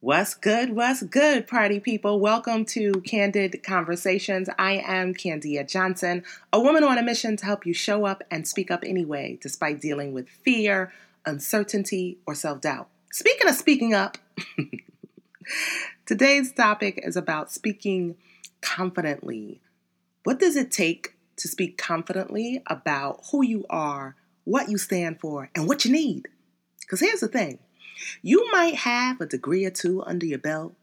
What's good? What's good, party people? Welcome to Candid Conversations. I am Candia Johnson, a woman on a mission to help you show up and speak up anyway, despite dealing with fear, uncertainty, or self doubt. Speaking of speaking up, today's topic is about speaking confidently. What does it take to speak confidently about who you are, what you stand for, and what you need? Because here's the thing you might have a degree or two under your belt.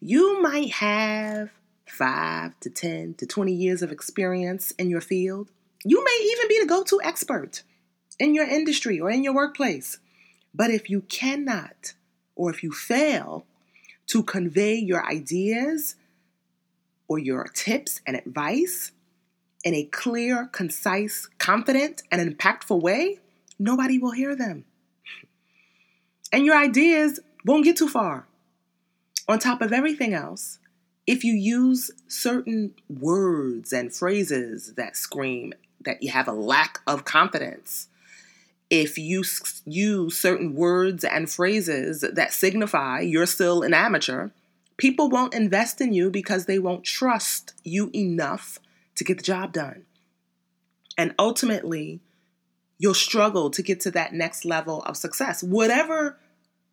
You might have five to 10 to 20 years of experience in your field. You may even be the go to expert in your industry or in your workplace. But if you cannot, or if you fail to convey your ideas or your tips and advice in a clear, concise, confident, and impactful way, nobody will hear them and your ideas won't get too far. On top of everything else, if you use certain words and phrases that scream that you have a lack of confidence, if you use certain words and phrases that signify you're still an amateur, people won't invest in you because they won't trust you enough to get the job done. And ultimately, you'll struggle to get to that next level of success, whatever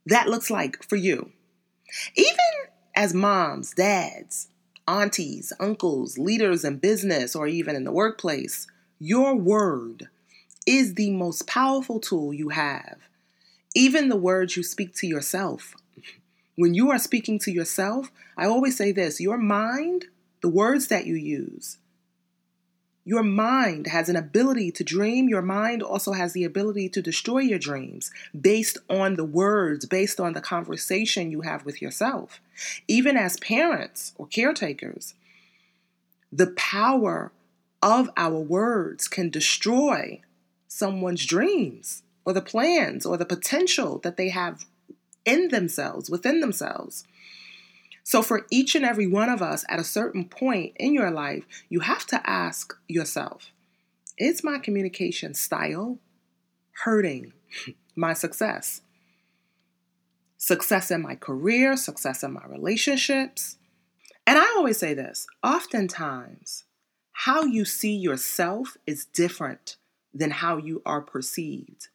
that looks like for you. Even as moms, dads, aunties, uncles, leaders in business, or even in the workplace, your word is the most powerful tool you have. Even the words you speak to yourself. When you are speaking to yourself, I always say this your mind, the words that you use, your mind has an ability to dream. Your mind also has the ability to destroy your dreams based on the words, based on the conversation you have with yourself. Even as parents or caretakers, the power of our words can destroy someone's dreams or the plans or the potential that they have in themselves, within themselves. So, for each and every one of us at a certain point in your life, you have to ask yourself Is my communication style hurting my success? Success in my career, success in my relationships. And I always say this oftentimes, how you see yourself is different than how you are perceived.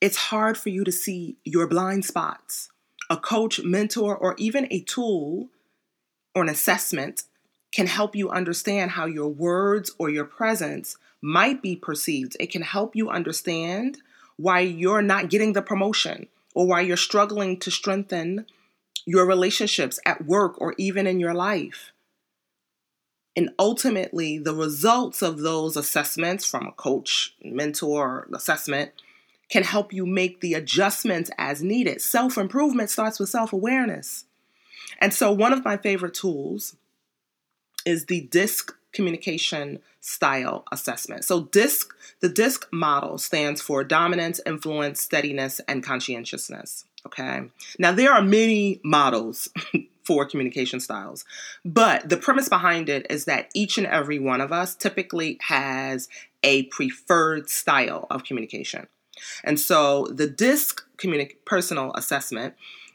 It's hard for you to see your blind spots a coach, mentor, or even a tool or an assessment can help you understand how your words or your presence might be perceived. It can help you understand why you're not getting the promotion or why you're struggling to strengthen your relationships at work or even in your life. And ultimately, the results of those assessments from a coach, mentor, assessment can help you make the adjustments as needed. Self improvement starts with self awareness. And so, one of my favorite tools is the DISC communication style assessment. So, DISC, the DISC model stands for dominance, influence, steadiness, and conscientiousness. Okay. Now, there are many models for communication styles, but the premise behind it is that each and every one of us typically has a preferred style of communication. And so the DISC communi- personal assessment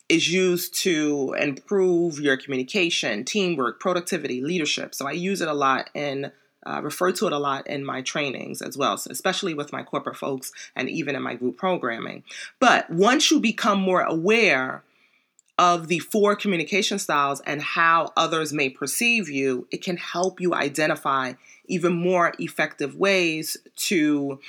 is used to improve your communication, teamwork, productivity, leadership. So I use it a lot and uh, refer to it a lot in my trainings as well, so especially with my corporate folks and even in my group programming. But once you become more aware of the four communication styles and how others may perceive you, it can help you identify even more effective ways to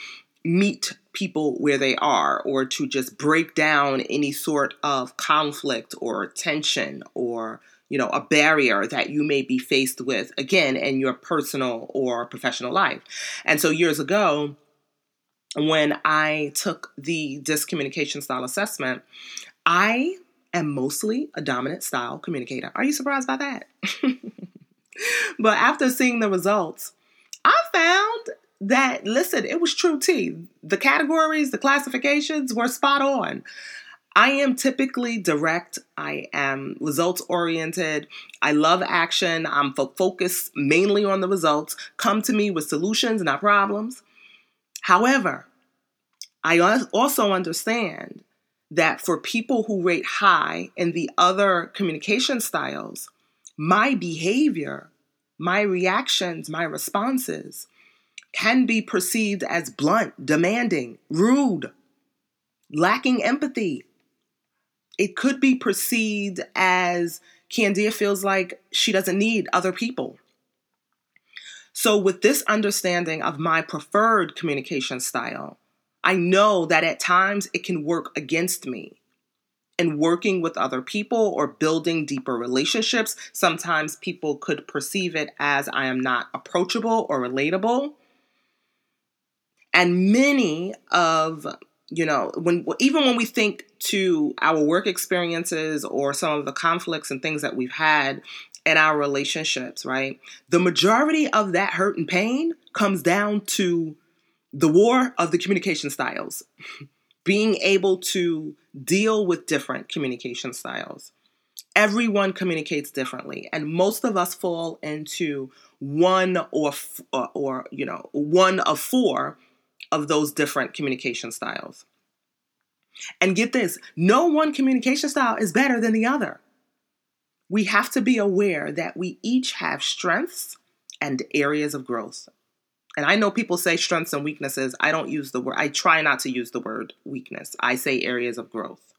meet people where they are or to just break down any sort of conflict or tension or you know a barrier that you may be faced with again in your personal or professional life. And so years ago when i took the disc communication style assessment i am mostly a dominant style communicator. Are you surprised by that? But after seeing the results i found that listen, it was true tea. The categories, the classifications were spot on. I am typically direct. I am results oriented. I love action. I'm fo- focused mainly on the results. Come to me with solutions, not problems. However, I also understand that for people who rate high in the other communication styles, my behavior, my reactions, my responses can be perceived as blunt, demanding, rude, lacking empathy. It could be perceived as Candia feels like she doesn't need other people. So, with this understanding of my preferred communication style, I know that at times it can work against me. In working with other people or building deeper relationships, sometimes people could perceive it as I am not approachable or relatable. And many of, you know, when even when we think to our work experiences or some of the conflicts and things that we've had in our relationships, right? The majority of that hurt and pain comes down to the war of the communication styles, being able to deal with different communication styles. Everyone communicates differently, and most of us fall into one or, or, or you know one of four of those different communication styles. And get this, no one communication style is better than the other. We have to be aware that we each have strengths and areas of growth and I know people say strengths and weaknesses. I don't use the word, I try not to use the word weakness. I say areas of growth.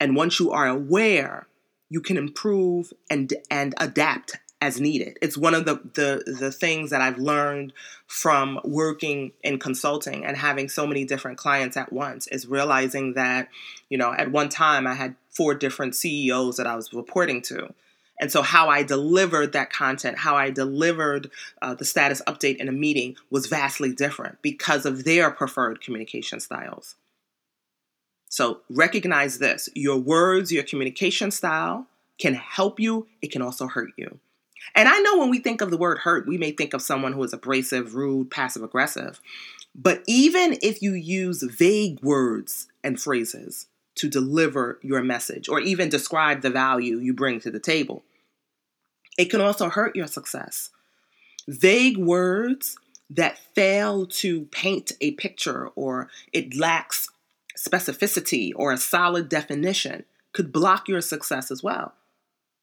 And once you are aware, you can improve and and adapt as needed. It's one of the the the things that I've learned from working in consulting and having so many different clients at once is realizing that, you know, at one time I had four different CEOs that I was reporting to. And so, how I delivered that content, how I delivered uh, the status update in a meeting was vastly different because of their preferred communication styles. So, recognize this your words, your communication style can help you, it can also hurt you. And I know when we think of the word hurt, we may think of someone who is abrasive, rude, passive aggressive. But even if you use vague words and phrases, to deliver your message or even describe the value you bring to the table. It can also hurt your success. Vague words that fail to paint a picture or it lacks specificity or a solid definition could block your success as well.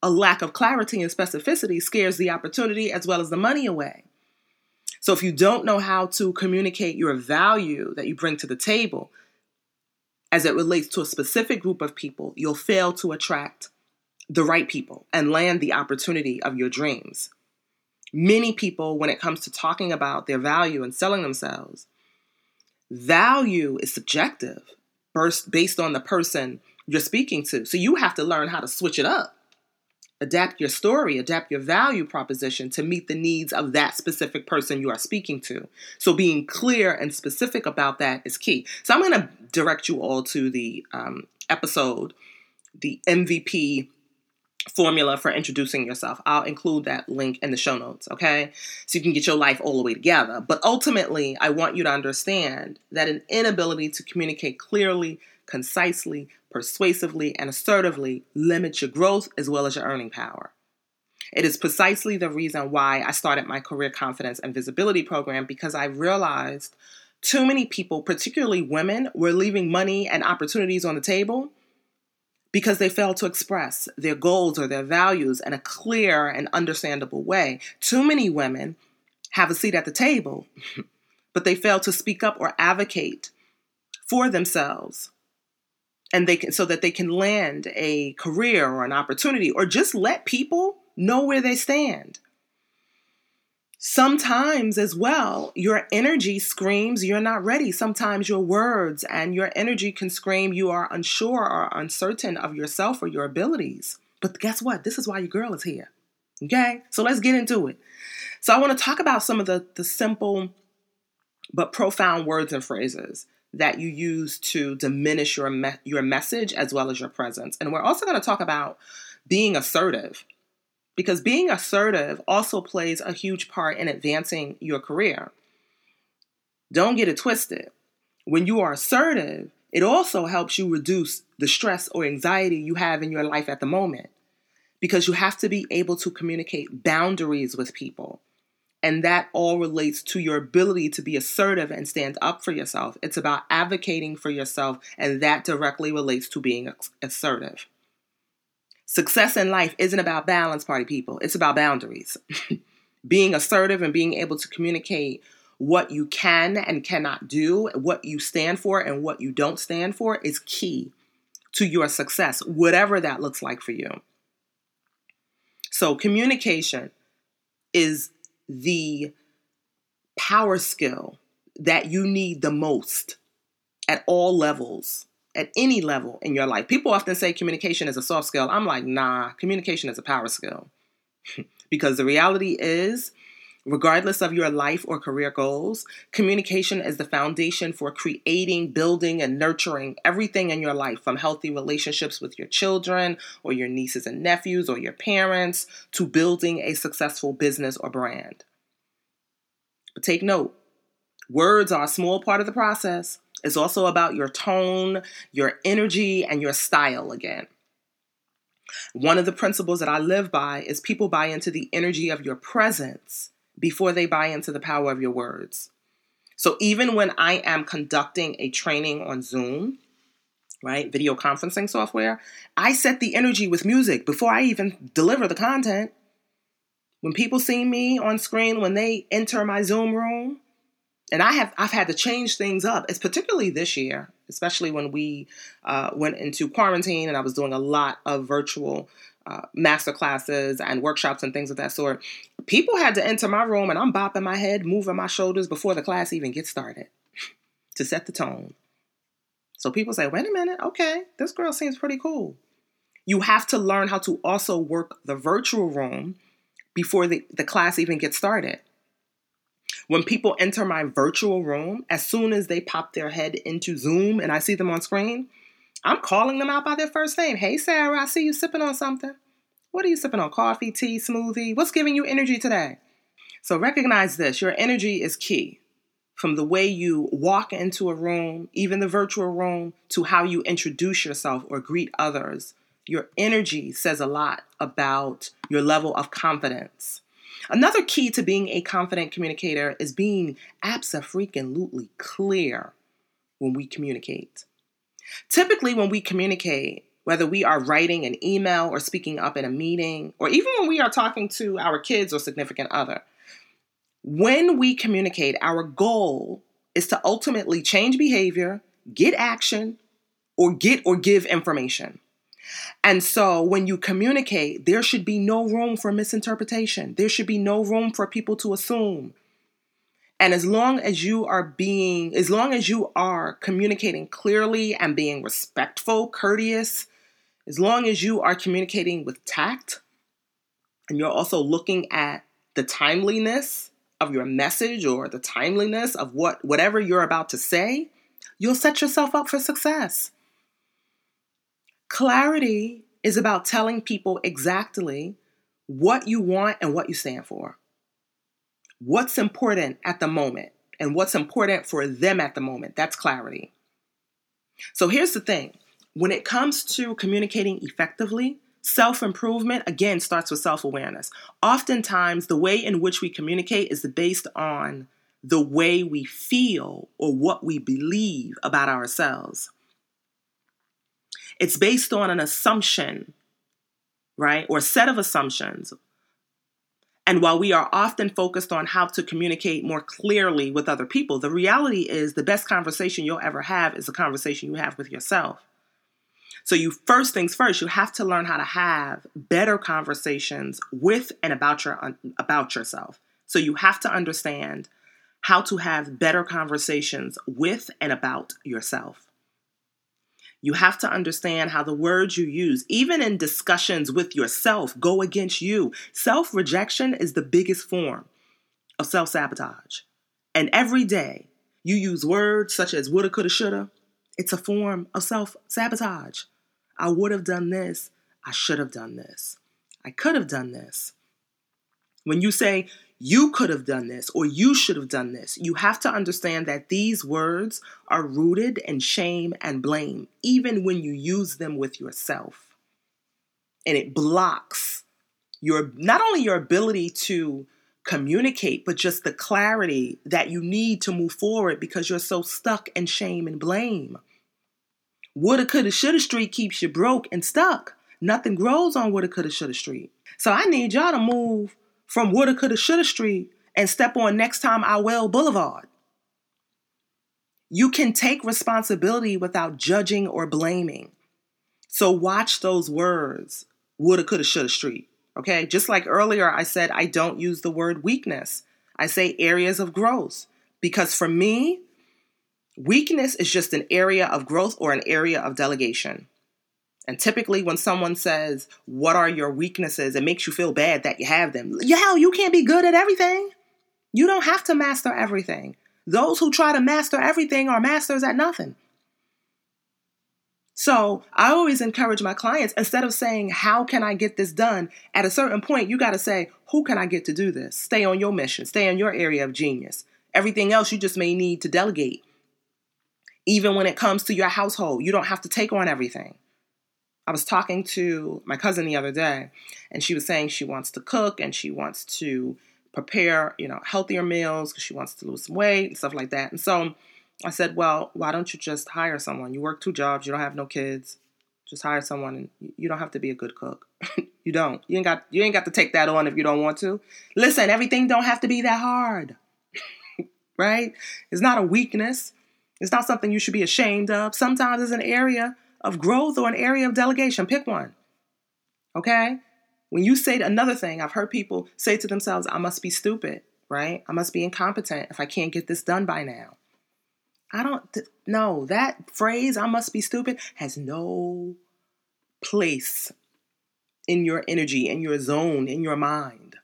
A lack of clarity and specificity scares the opportunity as well as the money away. So, if you don't know how to communicate your value that you bring to the table, as it relates to a specific group of people, you'll fail to attract the right people and land the opportunity of your dreams. Many people, when it comes to talking about their value and selling themselves, value is subjective based on the person you're speaking to. So you have to learn how to switch it up adapt your story, adapt your value proposition to meet the needs of that specific person you are speaking to. So being clear and specific about that is key. So I'm going to direct you all to the um, episode, the MVP formula for introducing yourself. I'll include that link in the show notes, okay? So you can get your life all the way together. But ultimately, I want you to understand that an inability to communicate clearly, concisely, persuasively, and assertively limits your growth as well as your earning power. It is precisely the reason why I started my career confidence and visibility program because I realized too many people, particularly women, were leaving money and opportunities on the table because they failed to express their goals or their values in a clear and understandable way. Too many women have a seat at the table, but they fail to speak up or advocate for themselves and they can so that they can land a career or an opportunity or just let people know where they stand. Sometimes, as well, your energy screams you're not ready. Sometimes your words and your energy can scream you are unsure or uncertain of yourself or your abilities. But guess what? This is why your girl is here. Okay? So let's get into it. So I want to talk about some of the, the simple but profound words and phrases that you use to diminish your me- your message as well as your presence. And we're also going to talk about being assertive because being assertive also plays a huge part in advancing your career. Don't get it twisted. When you are assertive, it also helps you reduce the stress or anxiety you have in your life at the moment because you have to be able to communicate boundaries with people And that all relates to your ability to be assertive and stand up for yourself. It's about advocating for yourself, and that directly relates to being assertive. Success in life isn't about balance, party people, it's about boundaries. being assertive and being able to communicate what you can and cannot do, what you stand for and what you don't stand for is key to your success, whatever that looks like for you. So, communication is the power skill that you need the most at all levels, at any level in your life. People often say communication is a soft skill. I'm like, nah, communication is a power skill. because the reality is, regardless of your life or career goals, communication is the foundation for creating, building, and nurturing everything in your life from healthy relationships with your children or your nieces and nephews or your parents to building a successful business or brand. But take note words are a small part of the process. It's also about your tone, your energy, and your style again. One of the principles that I live by is people buy into the energy of your presence before they buy into the power of your words. So even when I am conducting a training on Zoom, right, video conferencing software, I set the energy with music before I even deliver the content. When people see me on screen, when they enter my Zoom room, and I have I've had to change things up. It's particularly this year, especially when we uh, went into quarantine and I was doing a lot of virtual uh, master classes and workshops and things of that sort. People had to enter my room and I'm bopping my head, moving my shoulders before the class even gets started to set the tone. So people say, wait a minute, okay, this girl seems pretty cool. You have to learn how to also work the virtual room before the, the class even gets started. When people enter my virtual room, as soon as they pop their head into Zoom and I see them on screen, I'm calling them out by their first name. Hey, Sarah, I see you sipping on something. What are you sipping on? Coffee, tea, smoothie? What's giving you energy today? So recognize this your energy is key. From the way you walk into a room, even the virtual room, to how you introduce yourself or greet others, your energy says a lot about your level of confidence. Another key to being a confident communicator is being absolutely clear when we communicate. Typically, when we communicate, whether we are writing an email or speaking up in a meeting, or even when we are talking to our kids or significant other, when we communicate, our goal is to ultimately change behavior, get action, or get or give information. And so when you communicate, there should be no room for misinterpretation. There should be no room for people to assume. And as long as you are being, as long as you are communicating clearly and being respectful, courteous, as long as you are communicating with tact, and you're also looking at the timeliness of your message or the timeliness of what whatever you're about to say, you'll set yourself up for success. Clarity is about telling people exactly what you want and what you stand for. What's important at the moment and what's important for them at the moment. That's clarity. So here's the thing when it comes to communicating effectively, self improvement again starts with self awareness. Oftentimes, the way in which we communicate is based on the way we feel or what we believe about ourselves. It's based on an assumption, right? Or set of assumptions. And while we are often focused on how to communicate more clearly with other people, the reality is the best conversation you'll ever have is a conversation you have with yourself. So, you first things first, you have to learn how to have better conversations with and about your about yourself. So, you have to understand how to have better conversations with and about yourself. You have to understand how the words you use, even in discussions with yourself, go against you. Self rejection is the biggest form of self sabotage. And every day you use words such as woulda, coulda, shoulda, it's a form of self sabotage. I would have done this. I should have done this. I could have done this. When you say you could have done this or you should have done this. You have to understand that these words are rooted in shame and blame, even when you use them with yourself. And it blocks your not only your ability to communicate, but just the clarity that you need to move forward because you're so stuck in shame and blame. Woulda, coulda, shoulda street keeps you broke and stuck. Nothing grows on woulda, coulda, shoulda street. So I need y'all to move from woulda, coulda, shoulda street and step on next time I will Boulevard. You can take responsibility without judging or blaming. So watch those words woulda, coulda, shoulda street. Okay, just like earlier, I said I don't use the word weakness, I say areas of growth. Because for me, weakness is just an area of growth or an area of delegation. And typically, when someone says, What are your weaknesses? it makes you feel bad that you have them. Hell, you can't be good at everything. You don't have to master everything. Those who try to master everything are masters at nothing. So I always encourage my clients instead of saying, How can I get this done? At a certain point, you got to say, Who can I get to do this? Stay on your mission, stay in your area of genius. Everything else you just may need to delegate. Even when it comes to your household, you don't have to take on everything. I was talking to my cousin the other day, and she was saying she wants to cook and she wants to prepare, you know, healthier meals because she wants to lose some weight and stuff like that. And so I said, well, why don't you just hire someone? You work two jobs, you don't have no kids. Just hire someone and you don't have to be a good cook. you don't. You ain't got you ain't got to take that on if you don't want to. Listen, everything don't have to be that hard. right? It's not a weakness. It's not something you should be ashamed of. Sometimes it's an area of growth or an area of delegation. Pick one. Okay? When you say another thing, I've heard people say to themselves, I must be stupid, right? I must be incompetent if I can't get this done by now. I don't know. That phrase, I must be stupid, has no place in your energy, in your zone, in your mind.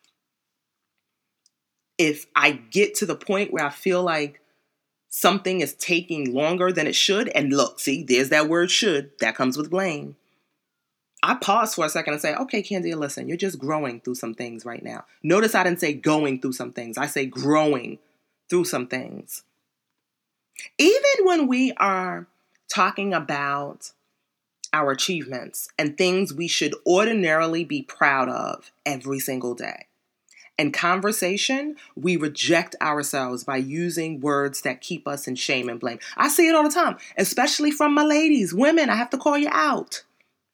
If I get to the point where I feel like something is taking longer than it should, and look, see, there's that word should, that comes with blame. I pause for a second and say, okay, Candia, listen, you're just growing through some things right now. Notice I didn't say going through some things, I say growing through some things. Even when we are talking about our achievements and things we should ordinarily be proud of every single day. In conversation, we reject ourselves by using words that keep us in shame and blame. I see it all the time, especially from my ladies. Women, I have to call you out.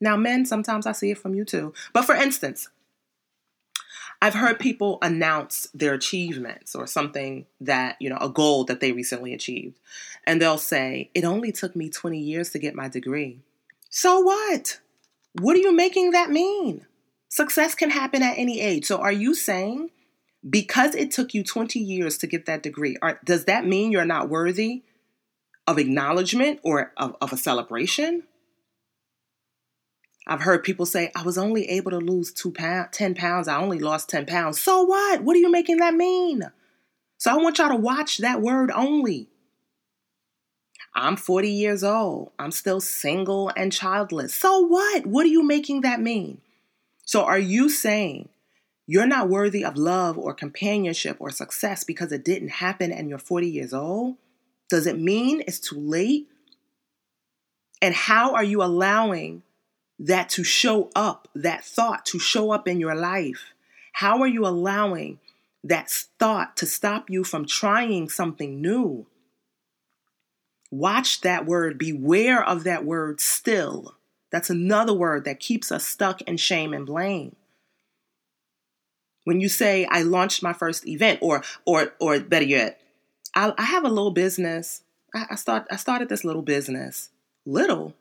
Now, men, sometimes I see it from you too. But for instance, I've heard people announce their achievements or something that, you know, a goal that they recently achieved. And they'll say, It only took me 20 years to get my degree. So what? What are you making that mean? Success can happen at any age. So are you saying because it took you 20 years to get that degree, are, does that mean you're not worthy of acknowledgement or of, of a celebration? I've heard people say, I was only able to lose two pound, 10 pounds. I only lost 10 pounds. So what? What are you making that mean? So I want y'all to watch that word only. I'm 40 years old. I'm still single and childless. So what? What are you making that mean? So are you saying you're not worthy of love or companionship or success because it didn't happen and you're 40 years old? Does it mean it's too late? And how are you allowing that to show up, that thought to show up in your life? How are you allowing that thought to stop you from trying something new? Watch that word, beware of that word still. That's another word that keeps us stuck in shame and blame. When you say, I launched my first event, or or or better yet, I, I have a little business. I, I start I started this little business. Little.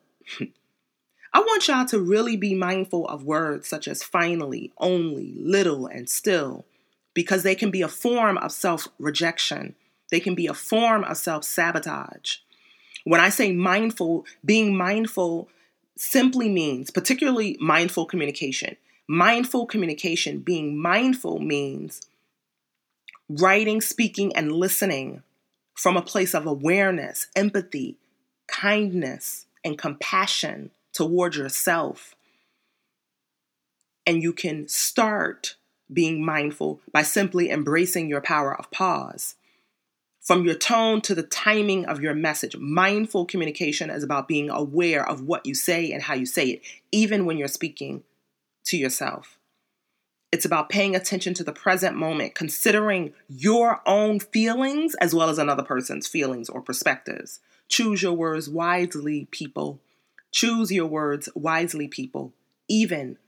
I want y'all to really be mindful of words such as finally, only, little, and still, because they can be a form of self rejection. They can be a form of self sabotage. When I say mindful, being mindful simply means, particularly mindful communication. Mindful communication, being mindful means writing, speaking, and listening from a place of awareness, empathy, kindness, and compassion toward yourself. And you can start being mindful by simply embracing your power of pause. From your tone to the timing of your message, mindful communication is about being aware of what you say and how you say it, even when you're speaking to yourself. It's about paying attention to the present moment, considering your own feelings as well as another person's feelings or perspectives. Choose your words wisely, people. Choose your words wisely, people, even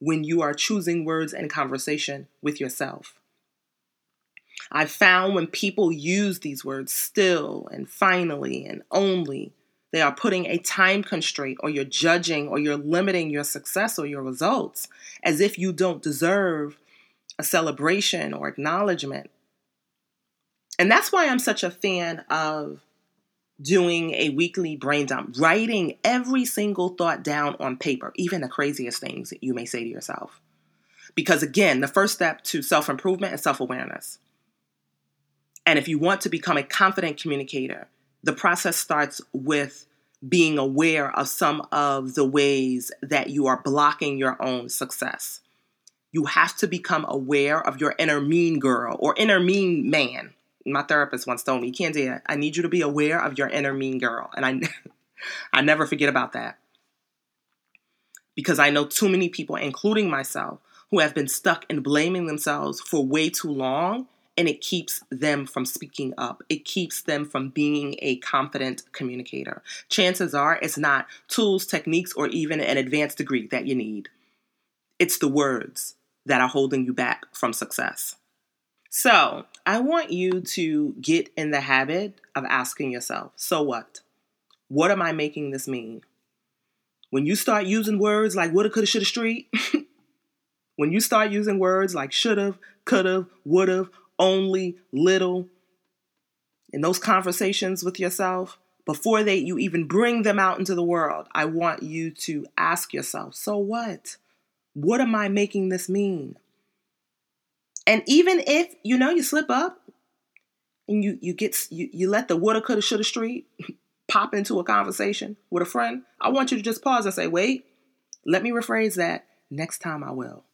when you are choosing words in conversation with yourself. I've found when people use these words still and finally and only, they are putting a time constraint or you're judging or you're limiting your success or your results as if you don't deserve a celebration or acknowledgement. And that's why I'm such a fan of doing a weekly brain dump, writing every single thought down on paper, even the craziest things that you may say to yourself. Because again, the first step to self improvement is self awareness. And if you want to become a confident communicator, the process starts with being aware of some of the ways that you are blocking your own success. You have to become aware of your inner mean girl or inner mean man. My therapist once told me, Candy, I need you to be aware of your inner mean girl. And I, I never forget about that. Because I know too many people, including myself, who have been stuck in blaming themselves for way too long and it keeps them from speaking up. It keeps them from being a confident communicator. Chances are it's not tools, techniques, or even an advanced degree that you need. It's the words that are holding you back from success. So, I want you to get in the habit of asking yourself, so what? What am I making this mean? When you start using words like woulda, coulda, shoulda, street, when you start using words like shoulda, coulda, woulda, only, little, in those conversations with yourself, before they you even bring them out into the world, I want you to ask yourself, so what? What am I making this mean? And even if you know you slip up and you you get you, you let the woulda, coulda, shoulda street pop into a conversation with a friend, I want you to just pause and say, wait, let me rephrase that. Next time I will.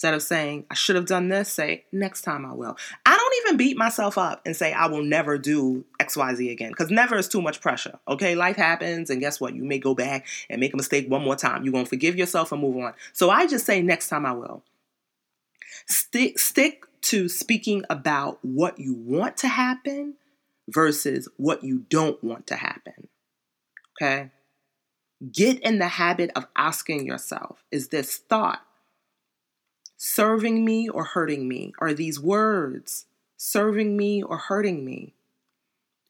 Instead of saying, I should have done this, say, next time I will. I don't even beat myself up and say, I will never do XYZ again, because never is too much pressure. Okay, life happens, and guess what? You may go back and make a mistake one more time. You're going to forgive yourself and move on. So I just say, next time I will. Stick, stick to speaking about what you want to happen versus what you don't want to happen. Okay? Get in the habit of asking yourself, is this thought serving me or hurting me? Are these words serving me or hurting me?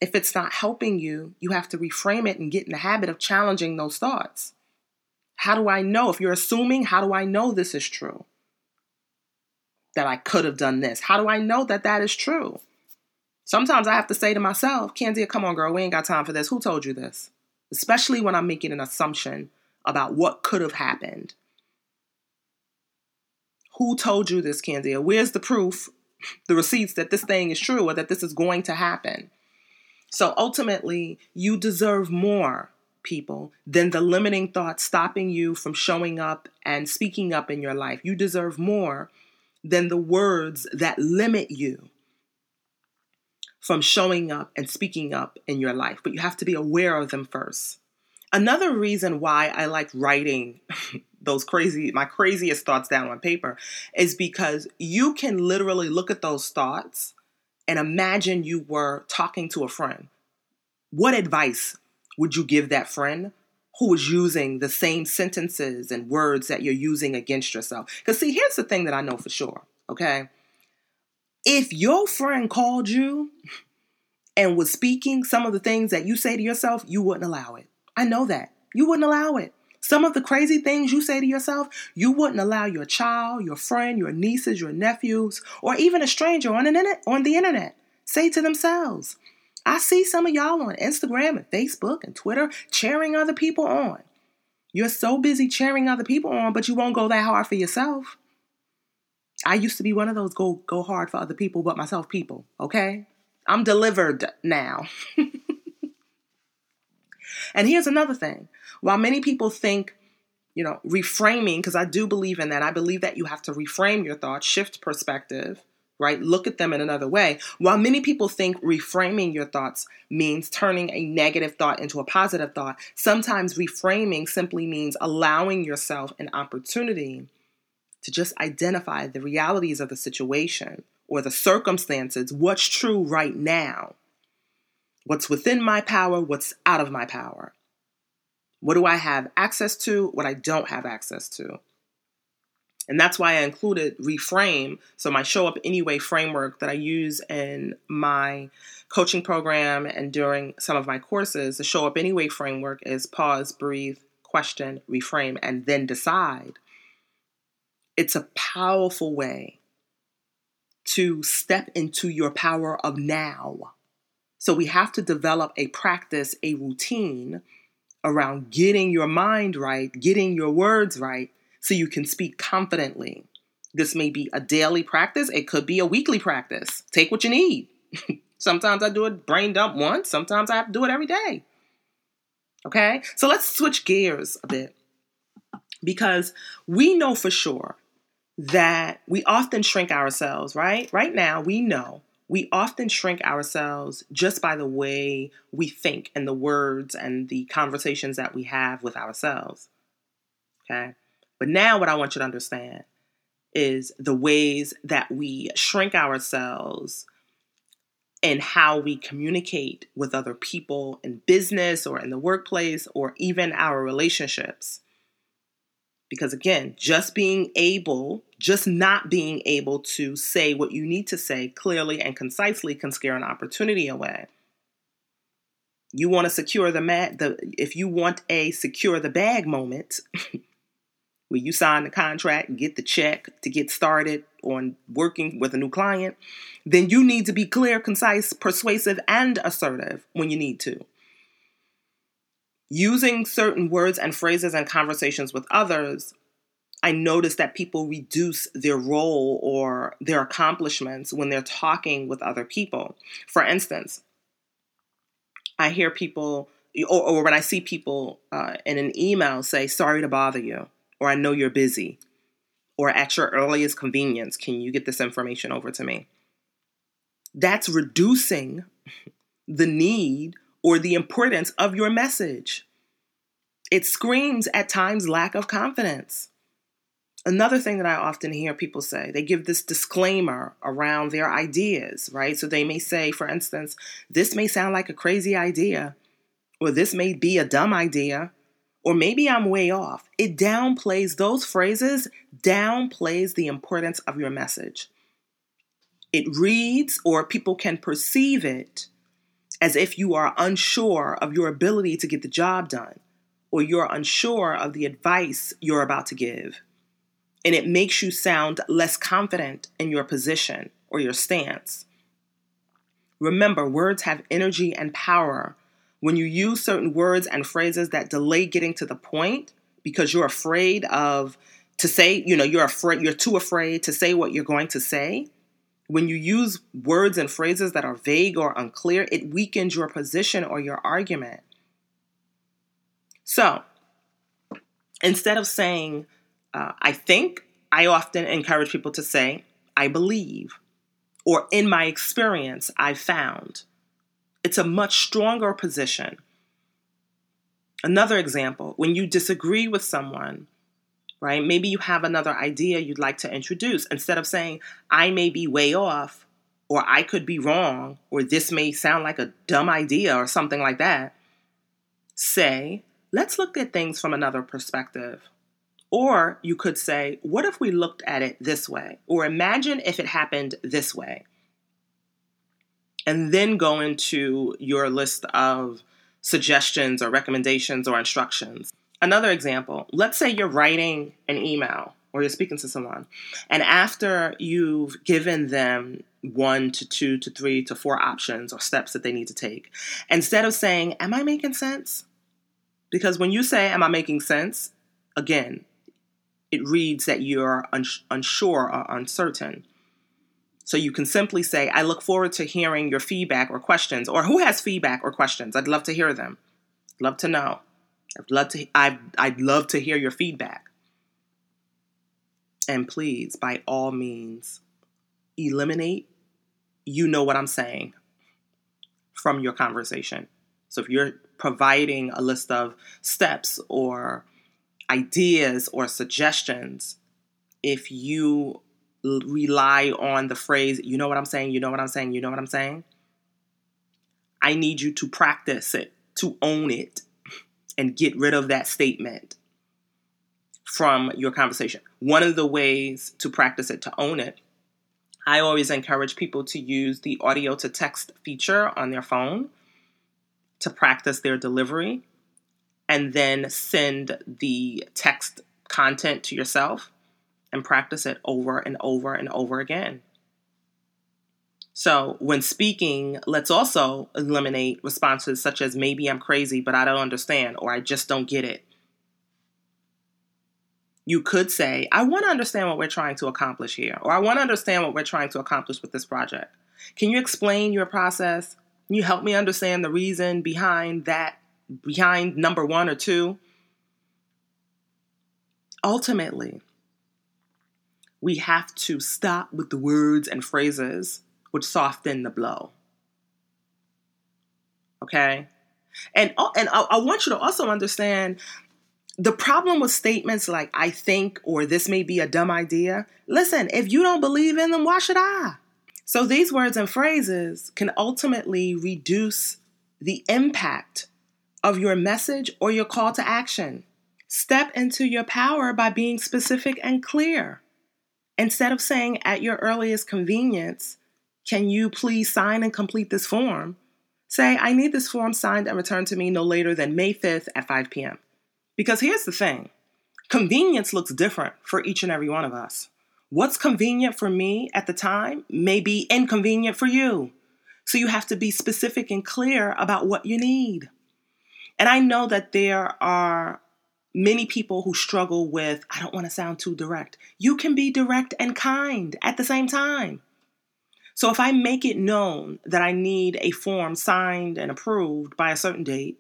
If it's not helping you, you have to reframe it and get in the habit of challenging those thoughts. How do I know? If you're assuming, how do I know this is true? That I could have done this. How do I know that that is true? Sometimes I have to say to myself, Candia, come on, girl, we ain't got time for this. Who told you this? Especially when I'm making an assumption about what could have happened. Who told you this, Candia? Where's the proof, the receipts that this thing is true or that this is going to happen? So ultimately, you deserve more, people, than the limiting thoughts stopping you from showing up and speaking up in your life. You deserve more than the words that limit you from showing up and speaking up in your life. But you have to be aware of them first. Another reason why I like writing those crazy my craziest thoughts down on paper is because you can literally look at those thoughts and imagine you were talking to a friend. What advice would you give that friend who is using the same sentences and words that you're using against yourself? Because, see, here's the thing that I know for sure, okay? If your friend called you and was speaking some of the things that you say to yourself, you wouldn't allow it. I know that. You wouldn't allow it. Some of the crazy things you say to yourself, you wouldn't allow your child, your friend, your nieces, your nephews, or even a stranger on, on the internet say to themselves. I see some of y'all on Instagram and Facebook and Twitter cheering other people on. You're so busy cheering other people on, but you won't go that hard for yourself. I used to be one of those go go hard for other people but myself people, okay? I'm delivered now. and here's another thing. While many people think, you know, reframing, because I do believe in that, I believe that you have to reframe your thoughts, shift perspective, right? Look at them in another way. While many people think reframing your thoughts means turning a negative thought into a positive thought, sometimes reframing simply means allowing yourself an opportunity to just identify the realities of the situation or the circumstances, what's true right now, what's within my power, what's out of my power. What do I have access to, what I don't have access to? And that's why I included reframe. So, my show up anyway framework that I use in my coaching program and during some of my courses, the show up anyway framework is pause, breathe, question, reframe, and then decide. It's a powerful way to step into your power of now. So we have to develop a practice, a routine around getting your mind right, getting your words right, so you can speak confidently. This may be a daily practice, it could be a weekly practice. Take what you need. sometimes I do a brain dump once, sometimes I have to do it every day. Okay? So let's switch gears a bit because we know for sure that we often shrink ourselves, right? Right now, we know we often shrink ourselves just by the way we think and the words and the conversations that we have with ourselves. Okay? But now, what I want you to understand is the ways that we shrink ourselves and how we communicate with other people in business or in the workplace or even our relationships. Because again, just being able, just not being able to say what you need to say clearly and concisely can scare an opportunity away. You want to secure the mat the if you want a secure the bag moment where you sign the contract, get the check to get started on working with a new client, then you need to be clear, concise, persuasive, and assertive when you need to. Using certain words and phrases and conversations with others, I notice that people reduce their role or their accomplishments when they're talking with other people. For instance, I hear people, or, or when I see people uh, in an email say, Sorry to bother you, or I know you're busy, or at your earliest convenience, can you get this information over to me? That's reducing the need or the importance of your message. It screams at times lack of confidence. Another thing that I often hear people say, they give this disclaimer around their ideas, right? So they may say, for instance, this may sound like a crazy idea, or this may be a dumb idea, or maybe I'm way off. It downplays those phrases, downplays the importance of your message. It reads, or people can perceive it as if you are unsure of your ability to get the job done, or you're unsure of the advice you're about to give. And it makes you sound less confident in your position or your stance. Remember, words have energy and power. When you use certain words and phrases that delay getting to the point because you're afraid of to say, you know, you're afraid, you're too afraid to say what you're going to say, when you use words and phrases that are vague or unclear, it weakens your position or your argument. So instead of saying, uh, I think, I often encourage people to say, I believe, or in my experience, I found. It's a much stronger position. Another example, when you disagree with someone, right? Maybe you have another idea you'd like to introduce. Instead of saying, I may be way off, or I could be wrong, or this may sound like a dumb idea, or something like that, say, let's look at things from another perspective. Or you could say, what if we looked at it this way? Or imagine if it happened this way. And then go into your list of suggestions or recommendations or instructions. Another example let's say you're writing an email or you're speaking to someone, and after you've given them one to two to three to four options or steps that they need to take, instead of saying, Am I making sense? Because when you say, Am I making sense? Again, it reads that you're uns- unsure or uncertain. So you can simply say, I look forward to hearing your feedback or questions, or who has feedback or questions? I'd love to hear them. Love to know. I'd love to I I'd love to hear your feedback. And please, by all means, eliminate you know what I'm saying from your conversation. So if you're providing a list of steps or ideas or suggestions, if you rely on the phrase, you know what I'm saying, you know what I'm saying, you know what I'm saying. I need you to practice it, to own it, and get rid of that statement from your conversation. One of the ways to practice it, to own it, I always encourage people to use the audio to text feature on their phone to practice their delivery and then send the text content to yourself and practice it over and over and over again. So, when speaking, let's also eliminate responses such as maybe I'm crazy, but I don't understand, or I just don't get it. You could say, I want to understand what we're trying to accomplish here, or I want to understand what we're trying to accomplish with this project. Can you explain your process? Can you help me understand the reason behind that, behind number one or two? Ultimately, we have to stop with the words and phrases which soften the blow. Okay? And, oh, and I, I want you to also understand the problem with statements like I think or this may be a dumb idea. Listen, if you don't believe in them, why should I? So these words and phrases can ultimately reduce the impact of your message or your call to action. Step into your power by being specific and clear. Instead of saying at your earliest convenience, can you please sign and complete this form? Say, I need this form signed and returned to me no later than May 5th at 5 p.m. Because here's the thing convenience looks different for each and every one of us. What's convenient for me at the time may be inconvenient for you. So you have to be specific and clear about what you need. And I know that there are many people who struggle with, I don't want to sound too direct. You can be direct and kind at the same time. So if I make it known that I need a form signed and approved by a certain date,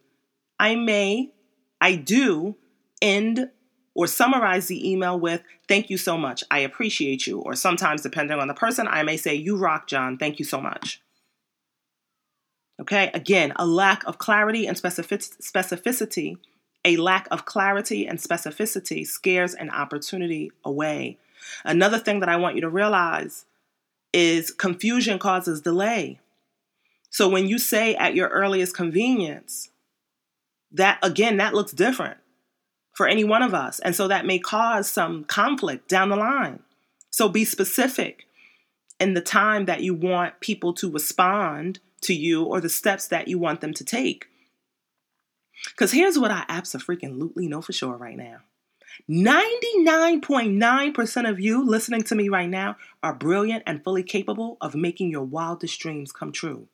I may, I do end or summarize the email with, Thank you so much. I appreciate you. Or sometimes, depending on the person, I may say, You rock, John. Thank you so much. Okay, again, a lack of clarity and specificity a lack of clarity and specificity scares an opportunity away. Another thing that I want you to realize is confusion causes delay. So when you say at your earliest convenience, that again, that looks different for any one of us. And so that may cause some conflict down the line. So be specific in the time that you want people to respond to you or the steps that you want them to take. Because here's what I absolutely know for sure right now 99.9% of you listening to me right now are brilliant and fully capable of making your wildest dreams come true.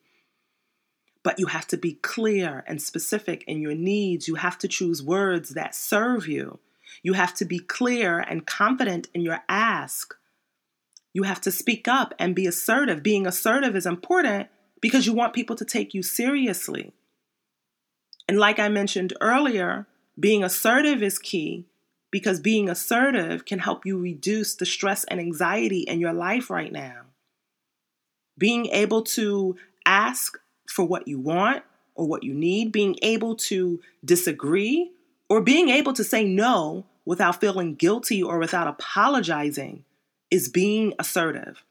But you have to be clear and specific in your needs. You have to choose words that serve you. You have to be clear and confident in your ask. You have to speak up and be assertive. Being assertive is important because you want people to take you seriously. And like I mentioned earlier, being assertive is key because being assertive can help you reduce the stress and anxiety in your life right now. Being able to ask for what you want or what you need, being able to disagree, or being able to say no without feeling guilty or without apologizing is being assertive.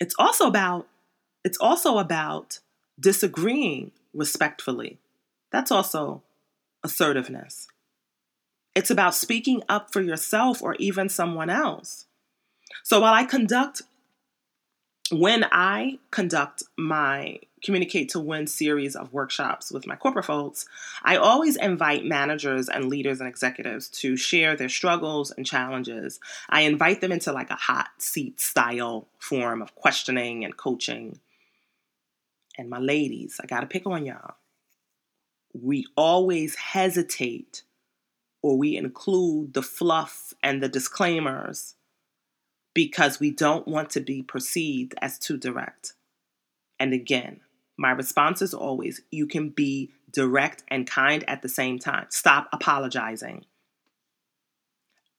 It's also about it's also about disagreeing respectfully. That's also assertiveness. It's about speaking up for yourself or even someone else. So while I conduct, when I conduct my Communicate to Win series of workshops with my corporate folks, I always invite managers and leaders and executives to share their struggles and challenges. I invite them into like a hot seat style form of questioning and coaching. And my ladies, I got to pick on y'all we always hesitate or we include the fluff and the disclaimers because we don't want to be perceived as too direct. And again, my response is always you can be direct and kind at the same time. Stop apologizing.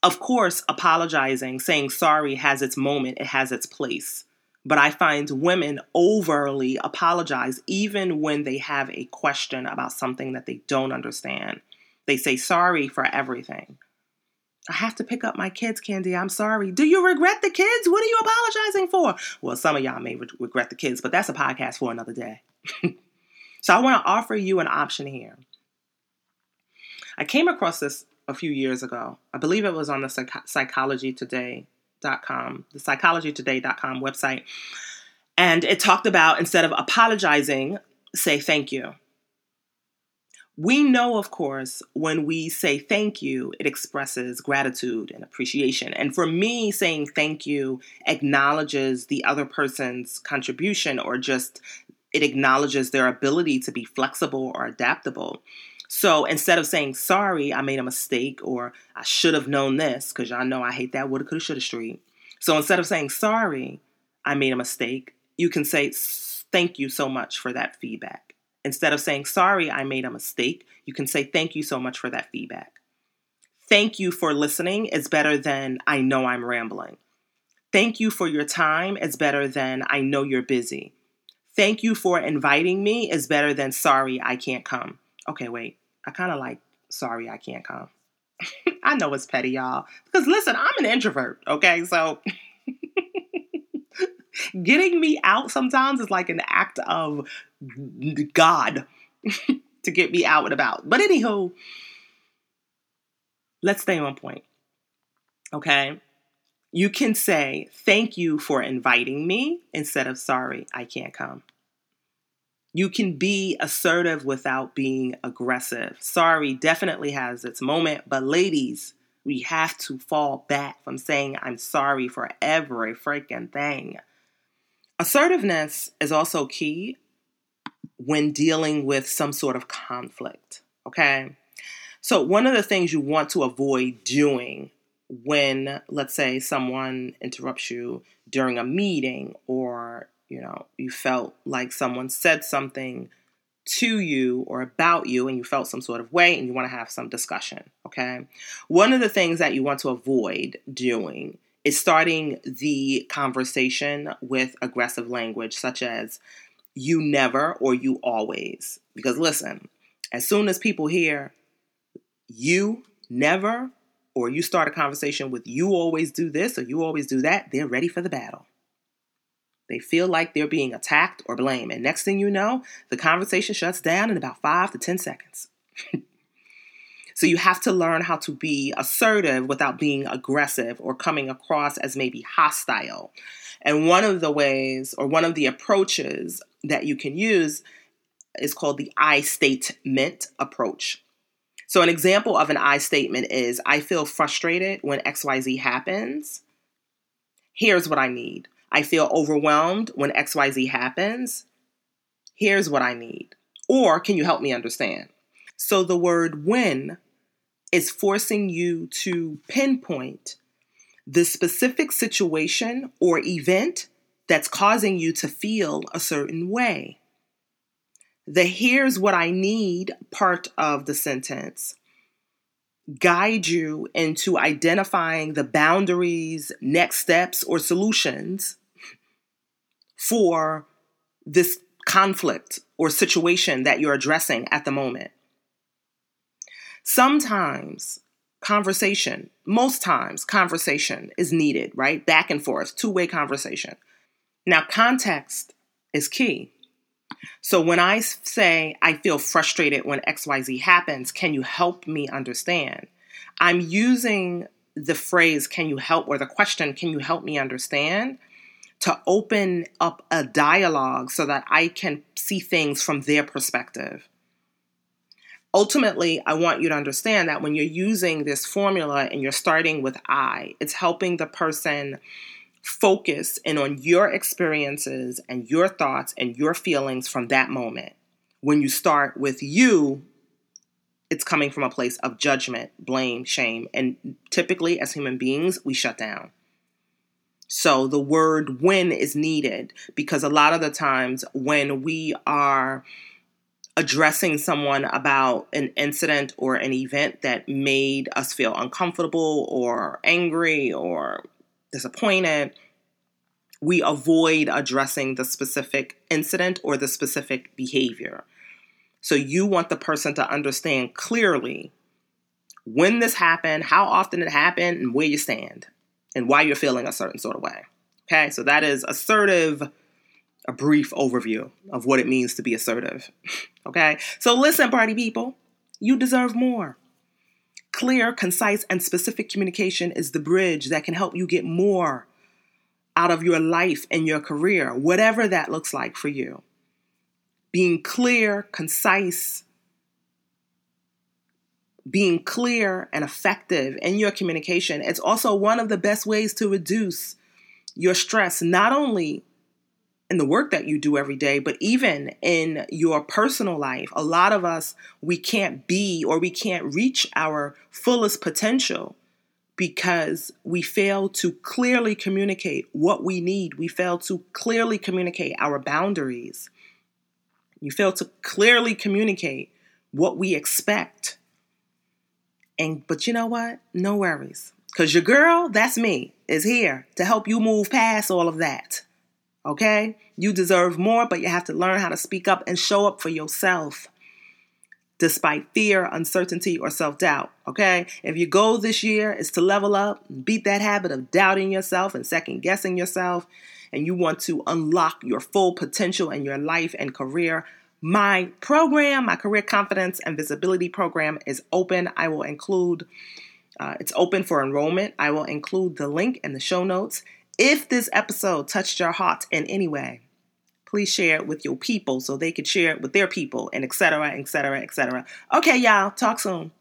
Of course, apologizing, saying sorry has its moment, it has its place. But I find women overly apologize even when they have a question about something that they don't understand. They say sorry for everything. I have to pick up my kids, Candy. I'm sorry. Do you regret the kids? What are you apologizing for? Well, some of y'all may re- regret the kids, but that's a podcast for another day. so I want to offer you an option here. I came across this a few years ago. I believe it was on the psych- psychologytoday.com, the psychologytoday.com website. And it talked about instead of apologizing, say thank you. We know, of course, when we say thank you, it expresses gratitude and appreciation. And for me, saying thank you acknowledges the other person's contribution or just it acknowledges their ability to be flexible or adaptable. So instead of saying sorry, I made a mistake or I should have known this, because y'all know I hate that woulda, coulda, shoulda street. So instead of saying sorry, I made a mistake, you can say thank you so much for that feedback. Instead of saying, sorry, I made a mistake, you can say, thank you so much for that feedback. Thank you for listening is better than I know I'm rambling. Thank you for your time is better than I know you're busy. Thank you for inviting me is better than sorry, I can't come. Okay, wait. I kind of like sorry, I can't come. I know it's petty, y'all. Because listen, I'm an introvert, okay? So getting me out sometimes is like an act of God to get me out and about. But anywho, let's stay on point. Okay. You can say, Thank you for inviting me instead of sorry, I can't come. You can be assertive without being aggressive. Sorry definitely has its moment, but ladies, we have to fall back from saying I'm sorry for every freaking thing. Assertiveness is also key when dealing with some sort of conflict. Okay. So, one of the things you want to avoid doing when, let's say, someone interrupts you during a meeting or, you know, you felt like someone said something to you or about you and you felt some sort of way and you want to have some discussion. Okay. One of the things that you want to avoid doing is starting the conversation with aggressive language, such as, you never or you always. Because listen, as soon as people hear you never or you start a conversation with you always do this or you always do that, they're ready for the battle. They feel like they're being attacked or blamed. And next thing you know, the conversation shuts down in about five to 10 seconds. so you have to learn how to be assertive without being aggressive or coming across as maybe hostile. And one of the ways or one of the approaches that you can use is called the I statement approach. So, an example of an I statement is I feel frustrated when XYZ happens. Here's what I need. I feel overwhelmed when XYZ happens. Here's what I need. Or can you help me understand? So, the word when is forcing you to pinpoint the specific situation or event that's causing you to feel a certain way. The here's what I need part of the sentence guide you into identifying the boundaries, next steps, or solutions for this conflict or situation that you're addressing at the moment. Sometimes conversation, most times, conversation is needed, right? Back and forth, two way conversation. Now, context is key. So when I say I feel frustrated when XYZ happens, can you help me understand? I'm using the phrase, can you help, or the question, can you help me understand, to open up a dialogue so that I can see things from their perspective ultimately, I want you to understand that when you're using this formula and you're starting with I, it's helping the person focus in on your experiences and your thoughts and your feelings from that moment. When you start with you, it's coming from a place of judgment, blame, shame, and typically as human beings, we shut down. So the word when is needed because a lot of the times when we are addressing someone about an incident or an event that made us feel uncomfortable or angry or disappointed, we avoid addressing the specific incident or the specific behavior. So you want the person to understand clearly when this happened, how often it happened, and where you stand, and why you're feeling a certain sort of way. Okay, so that is assertive, a brief overview of what it means to be assertive. okay, so listen, party people, you deserve more. Clear, concise, and specific communication is the bridge that can help you get more out of your life and your career, whatever that looks like for you. Being clear, concise, being clear and effective in your communication, it's also one of the best ways to reduce your stress, not only in the work that you do every day, but even in your personal life. A lot of us, we can't be or we can't reach our fullest potential because we fail to clearly communicate what we need. We fail to clearly communicate our boundaries. You fail to clearly communicate what we expect. And but you know what? No worries. Cuz your girl, that's me, is here to help you move past all of that. Okay? You deserve more, but you have to learn how to speak up and show up for yourself despite fear, uncertainty, or self doubt. Okay? If your goal this year is to level up, beat that habit of doubting yourself and second guessing yourself, and you want to unlock your full potential in your life and career, my program, my career confidence and visibility program, is open. I will include, uh, it's open for enrollment. I will include the link in the show notes. If this episode touched your heart in any way, please share it with your people so they could share it with their people and etc etc etc okay y'all talk soon